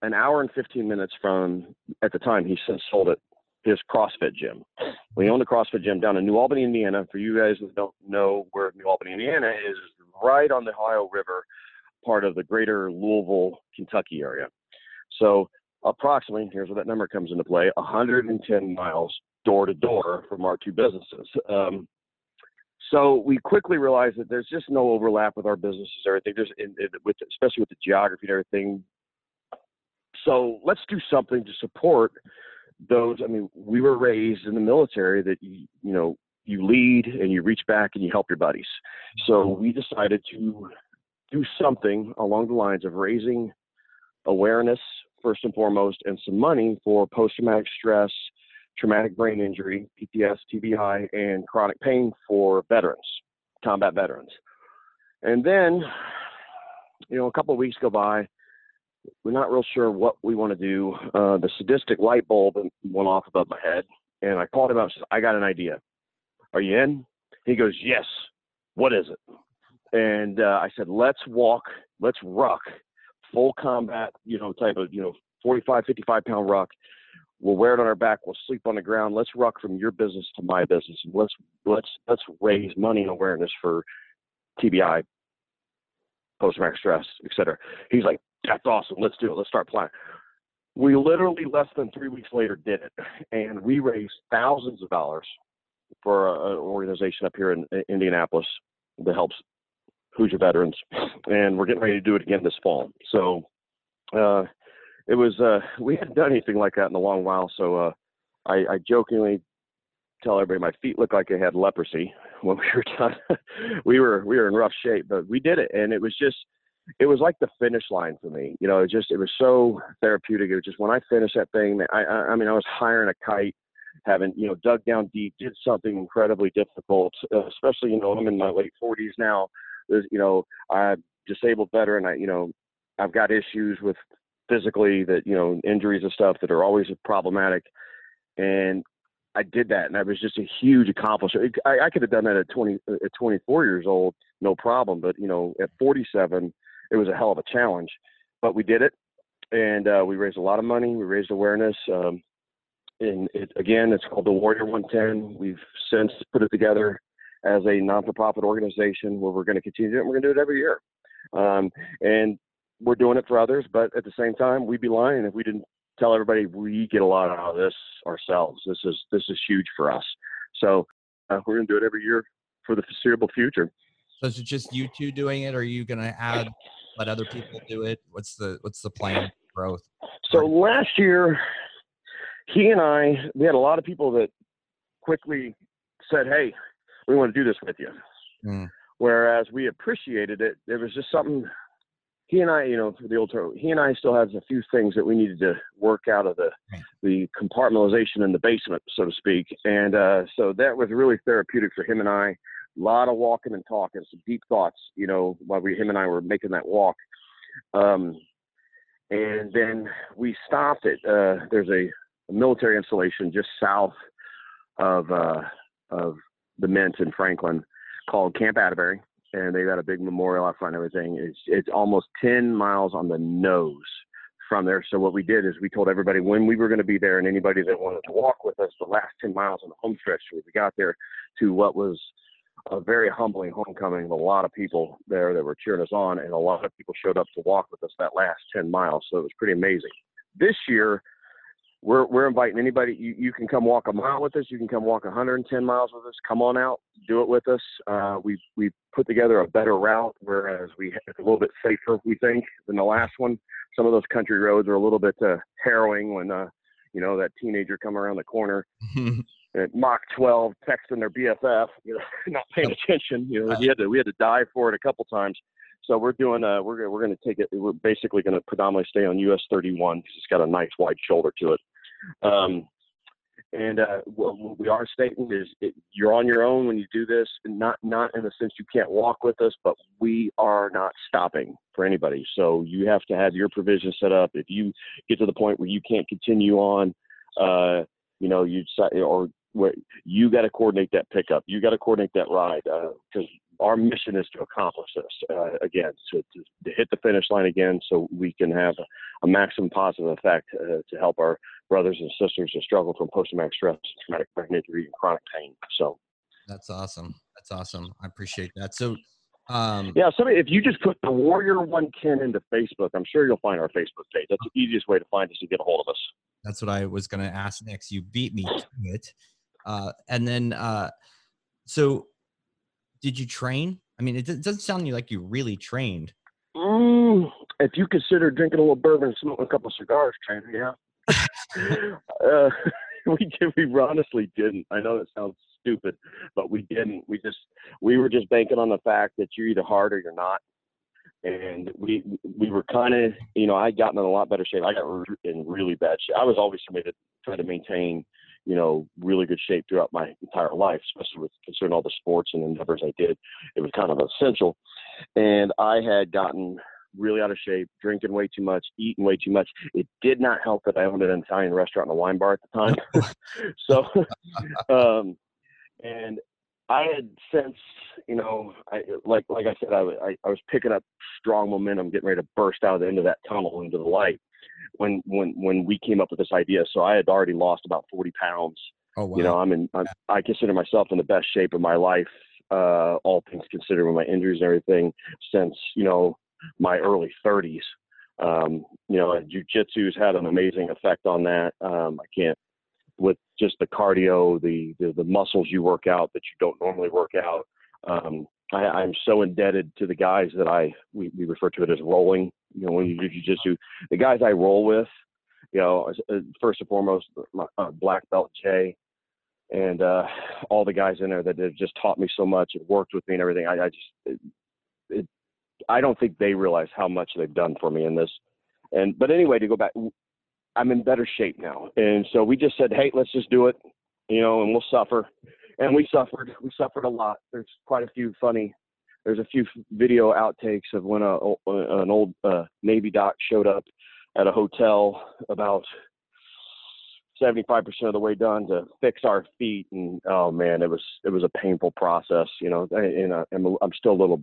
an hour and 15 minutes from, at the time, he sold it, his CrossFit gym. We owned a CrossFit gym down in New Albany, Indiana. For you guys that don't know where New Albany, Indiana is, right on the Ohio River, part of the greater Louisville, Kentucky area. So, approximately, here's where that number comes into play 110 miles door to door from our two businesses. Um, so we quickly realized that there's just no overlap with our businesses, or everything. There's, in, in, with especially with the geography and everything. So let's do something to support those. I mean, we were raised in the military that you, you know, you lead and you reach back and you help your buddies. So we decided to do something along the lines of raising awareness first and foremost, and some money for post traumatic stress, traumatic brain injury, PTS, TBI, and chronic pain for veterans, combat veterans. And then, you know, a couple of weeks go by. We're not real sure what we want to do. Uh, the sadistic light bulb went off above my head, and I called him up and said, I got an idea. Are you in? He goes, Yes. What is it? And uh, I said, Let's walk, let's ruck, full combat, you know, type of, you know, 45, 55 pound ruck. We'll wear it on our back. We'll sleep on the ground. Let's ruck from your business to my business. Let's let's let's raise money and awareness for TBI, post traumatic stress, etc. He's like, that's awesome. Let's do it. Let's start planning. We literally less than three weeks later did it, and we raised thousands of dollars for an organization up here in, in Indianapolis that helps Hoosier veterans, and we're getting ready to do it again this fall. So uh, it was uh, we hadn't done anything like that in a long while. So uh, I, I jokingly tell everybody my feet look like I had leprosy when we were done. we were we were in rough shape, but we did it, and it was just it was like the finish line for me. You know, it just it was so therapeutic. It was just when I finished that thing, I I, I mean I was hiring a kite having you know dug down deep, did something incredibly difficult. Uh, especially you know I'm in my late 40s now. There's you know I'm disabled veteran. I you know I've got issues with physically that you know injuries and stuff that are always problematic, and I did that, and that was just a huge accomplishment. I, I could have done that at 20 at 24 years old, no problem. But you know at 47, it was a hell of a challenge, but we did it, and uh, we raised a lot of money. We raised awareness. Um, and it, again, it's called the Warrior 110. We've since put it together as a non-for-profit organization where we're going to continue it. We're going to do it every year, um, and we're doing it for others. But at the same time, we'd be lying if we didn't tell everybody we get a lot out of this ourselves. This is this is huge for us. So uh, we're going to do it every year for the foreseeable future. So is it just you two doing it? Or are you going to add let other people do it? What's the what's the plan growth? So last year he and I, we had a lot of people that quickly said, "Hey, we want to do this with you." Mm. Whereas we appreciated it, there was just something. He and I, you know, for the old term, he and I still have a few things that we needed to work out of the the compartmentalization in the basement, so to speak. And uh, so that was really therapeutic for him and I. A lot of walking and talking, some deep thoughts, you know, while we him and I were making that walk. Um, and then we stopped at, Uh, there's a a military installation just south of uh, of the Mint in Franklin called Camp Atterbury, and they got a big memorial out front and everything. It's it's almost 10 miles on the nose from there. So what we did is we told everybody when we were going to be there, and anybody that wanted to walk with us the last 10 miles on the home stretch, we got there to what was a very humbling homecoming with a lot of people there that were cheering us on, and a lot of people showed up to walk with us that last 10 miles. So it was pretty amazing. This year, we're we're inviting anybody. You, you can come walk a mile with us. You can come walk 110 miles with us. Come on out, do it with us. Uh, we we put together a better route, whereas we it's a little bit safer, we think, than the last one. Some of those country roads are a little bit uh, harrowing when uh, you know that teenager come around the corner at Mach 12 texting their BFF, you know, not paying attention. You know, we had to we had to dive for it a couple times. So we're doing uh we're we're going to take it. We're basically going to predominantly stay on US 31 because it's got a nice wide shoulder to it. Um, and uh, what we are stating is it, you're on your own when you do this, not not in the sense you can't walk with us, but we are not stopping for anybody. So you have to have your provision set up. If you get to the point where you can't continue on, uh, you know, you or where you got to coordinate that pickup, you got to coordinate that ride because uh, our mission is to accomplish this uh, again, to, to, to, hit the finish line again, so we can have a, a maximum positive effect uh, to help our brothers and sisters who struggle from post-traumatic stress, traumatic brain injury, and chronic pain. So that's awesome. That's awesome. I appreciate that. So. Um, yeah, so if you just put the Warrior 110 into Facebook, I'm sure you'll find our Facebook page. That's the easiest way to find us to get a hold of us. That's what I was going to ask next. You beat me to it. Uh, and then, uh, so did you train? I mean, it doesn't sound like you really trained. Mm, if you consider drinking a little bourbon and smoking a couple cigars, training, yeah. uh, we did, we honestly didn't. I know that sounds stupid, but we didn't. We just we were just banking on the fact that you're either hard or you're not. and we we were kind of you know I'd gotten in a lot better shape. I got in really bad shape. I was always somebody that tried to maintain you know really good shape throughout my entire life, especially with concerning all the sports and endeavors I did. It was kind of essential, and I had gotten really out of shape, drinking way too much, eating way too much. It did not help that I owned an Italian restaurant and a wine bar at the time. so, um, and I had since, you know, I like like I said, I, I, I was picking up strong momentum, getting ready to burst out of the end of that tunnel into the light when when when we came up with this idea. So I had already lost about 40 pounds. Oh wow. You know, I'm in. I'm, I consider myself in the best shape of my life, uh, all things considered, with my injuries and everything, since you know my early 30s. Um, you know, jujitsu's had an amazing effect on that. Um, I can't with just the cardio, the, the, the muscles you work out that you don't normally work out. Um, I, I'm so indebted to the guys that I we, we refer to it as rolling. You know, when you just do the guys I roll with, you know, uh, first and foremost, my uh, black belt Jay, and uh, all the guys in there that have just taught me so much and worked with me and everything. I, I just, it, it, I don't think they realize how much they've done for me in this. And but anyway, to go back, I'm in better shape now. And so we just said, hey, let's just do it, you know, and we'll suffer. And we suffered. We suffered a lot. There's quite a few funny. There's a few video outtakes of when a, an old uh, Navy doc showed up at a hotel about 75% of the way done to fix our feet and oh man it was it was a painful process you know and I'm, I'm still a little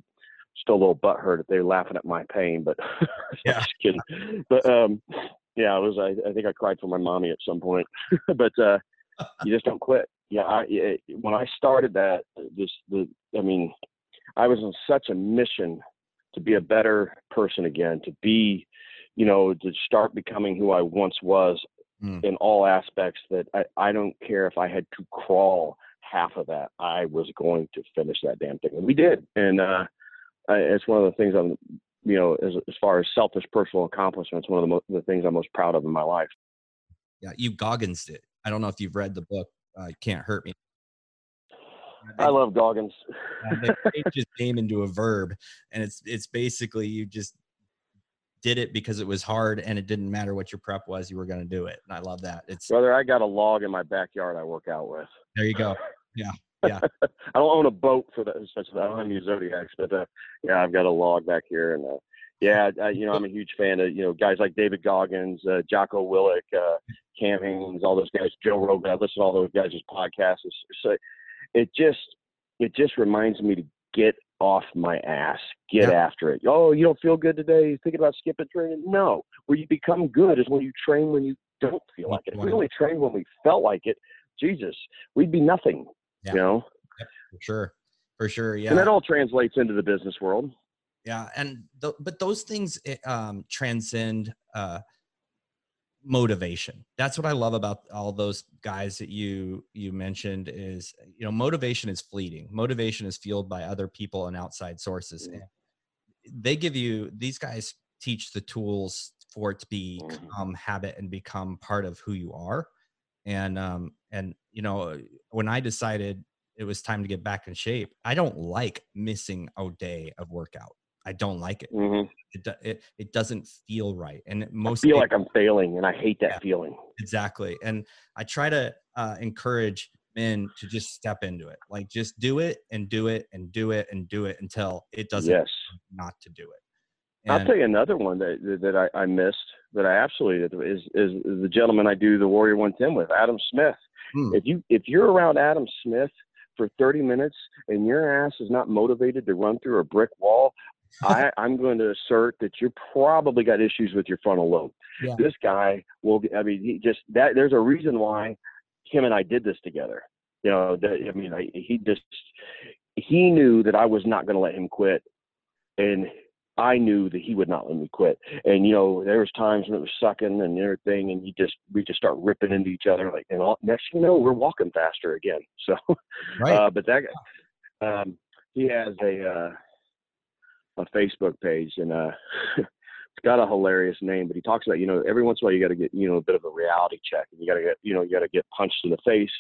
still a little butthurt if they're laughing at my pain but yeah. just kidding but um yeah, it was. I, I think I cried for my mommy at some point, but uh, you just don't quit. Yeah, I, it, when I started that, this the I mean, I was on such a mission to be a better person again, to be, you know, to start becoming who I once was mm. in all aspects. That I, I don't care if I had to crawl half of that, I was going to finish that damn thing, and we did. And uh, I, it's one of the things I'm you know, as, as far as selfish personal accomplishments, one of the, mo- the things I'm most proud of in my life. Yeah, you Goggins it. I don't know if you've read the book. Uh, Can't hurt me. I love Goggins. uh, they changed his name into a verb, and it's it's basically you just did it because it was hard, and it didn't matter what your prep was. You were going to do it, and I love that. It's brother. I got a log in my backyard I work out with. There you go. Yeah, yeah. I don't own a boat for that. I don't use zodiacs, but uh, yeah, I've got a log back here, and uh, yeah, I, you know, I'm a huge fan of you know guys like David Goggins, uh, Jocko Willink, uh, Cam Hanes, all those guys, Joe Rogan. I listen to all those guys' podcasts. So it just it just reminds me to get off my ass, get yeah. after it. Oh, you don't feel good today? You thinking about skipping training? No. Where you become good is when you train when you don't feel like it. If we only trained when we felt like it, Jesus, we'd be nothing. Yeah. You know, yep, for sure, for sure. Yeah, and that all translates into the business world. Yeah, and th- but those things eh, um, transcend uh, motivation. That's what I love about all those guys that you you mentioned. Is you know, motivation is fleeting. Motivation is fueled by other people and outside sources. Mm-hmm. And they give you these guys teach the tools for it to mm-hmm. become habit and become part of who you are and um and you know when i decided it was time to get back in shape i don't like missing a day of workout i don't like it mm-hmm. it, it, it doesn't feel right and most I feel like i'm failing and i hate that yeah, feeling exactly and i try to uh, encourage men to just step into it like just do it and do it and do it and do it until it doesn't yes. not to do it and I'll tell you another one that that I, I missed that I absolutely is, is is the gentleman I do the Warrior 110 with, Adam Smith. Hmm. If you if you're around Adam Smith for 30 minutes and your ass is not motivated to run through a brick wall, I, I'm going to assert that you probably got issues with your frontal lobe. Yeah. This guy will. I mean, he just that. There's a reason why him and I did this together. You know, that, I mean, I, he just he knew that I was not going to let him quit, and I knew that he would not let me quit. And you know, there was times when it was sucking and everything, and you just we just start ripping into each other. Like, and all, next you know, we're walking faster again. So, right. uh, but that guy, um, he has a uh, a Facebook page, and uh, it's got a hilarious name. But he talks about you know every once in a while you got to get you know a bit of a reality check, and you got to get you know you got to get punched in the face,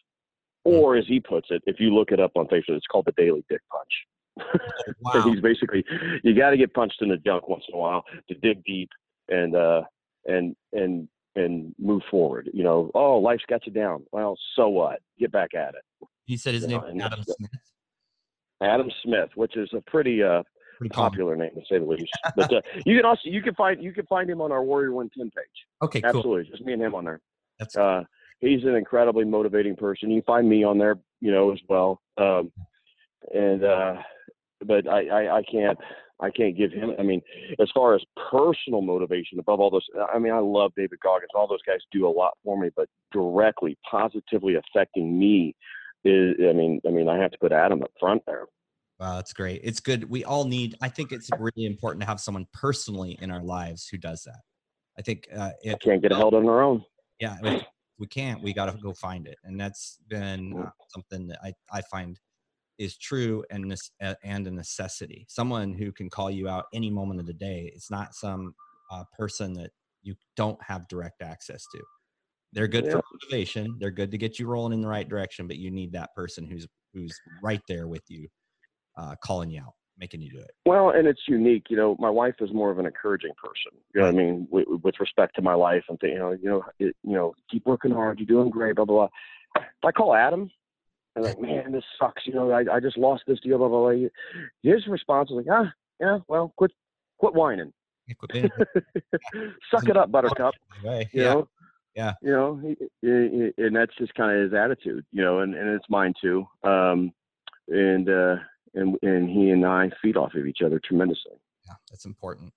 hmm. or as he puts it, if you look it up on Facebook, it's called the Daily Dick Punch Wow. he's basically you got to get punched in the junk once in a while to dig deep and uh and and and move forward. You know, oh, life's got you down. Well, so what? Get back at it. He said his you name know, Adam Smith. Adam Smith, which is a pretty uh. Popular name to say the least. But uh, you can also you can find you can find him on our Warrior One Ten page. Okay, cool. Absolutely, just me and him on there. That's Uh, he's an incredibly motivating person. You can find me on there, you know, as well. Um, and uh, but I, I I can't I can't give him. I mean, as far as personal motivation, above all those, I mean, I love David Goggins. All those guys do a lot for me, but directly, positively affecting me is. I mean, I mean, I have to put Adam up front there. Wow, that's great. It's good. We all need. I think it's really important to have someone personally in our lives who does that. I think uh, it, Can't get held on their own. yeah, if we can't. We got to go find it, and that's been uh, something that I I find is true and this and a necessity. Someone who can call you out any moment of the day. It's not some uh, person that you don't have direct access to. They're good Yeah. for motivation. They're good to get you rolling in the right direction, but you need that person who's who's right there with you, uh, calling you out, making you do it. Well, and it's unique. You know, my wife is more of an encouraging person. You know what I mean? With, with respect to my life and, th- you know, you know, it, you know, keep working hard. You're doing great. Blah blah blah. If I call Adam, I'm like, man, this sucks. You know, I, I just lost this deal. Blah blah blah. His response is like, ah, yeah, well, quit, quit whining. Yeah, Suck it up, Buttercup. Right. You Yeah. know. Yeah. You know, he, he, he- and that's just kind of his attitude. You know, and and it's mine too. Um, and uh, and and he and I feed off of each other tremendously. Yeah, that's important.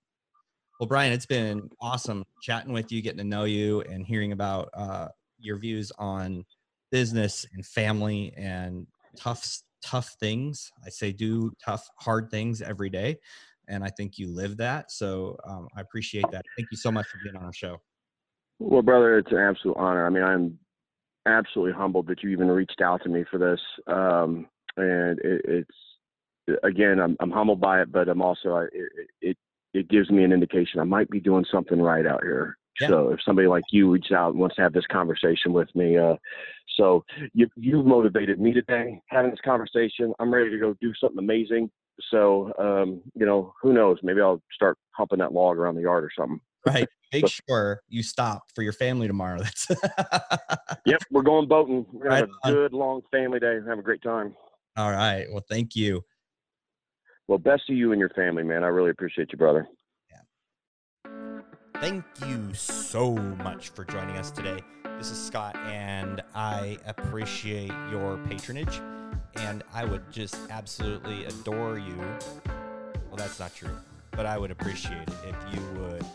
Well, Brian, it's been awesome chatting with you, getting to know you, and hearing about uh, your views on business and family and tough, tough things. I say do tough, hard things every day, and I think you live that. So um, I appreciate that. Thank you so much for being on our show. Well, brother, it's an absolute honor. I mean, I'm absolutely humbled that you even reached out to me for this. Um, and it, it's again, I'm, I'm humbled by it, but I'm also I- it, it it gives me an indication I might be doing something right out here. Yeah. So if somebody like you reaches out and wants to have this conversation with me, uh, so you you've motivated me today having this conversation. I'm ready to go do something amazing. So um, you know, who knows? Maybe I'll start humping that log around the yard or something. Right. Make But- sure you stop for your family tomorrow. That's Yep, we're going boating. We're gonna have a on. good long family day. Have a great time. all right. Well, thank you. Well, best to you and your family, man. I really appreciate you, brother. Yeah. Thank you so much for joining us today. This is Scott, and I appreciate your patronage. And I would just absolutely adore you. Well, that's not true, but I would appreciate it if you would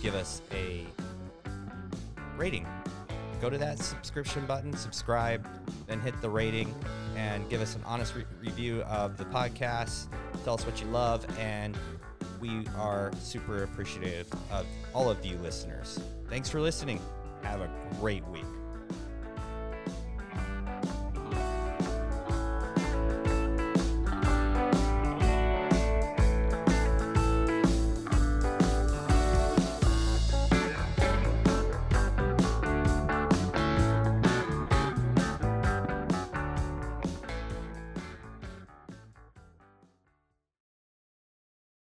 give us a rating. Go to that subscription button, subscribe, then hit the rating, and give us an honest re- review of the podcast. Tell us what you love, and we are super appreciative of all of you listeners. Thanks for listening. Have a great week.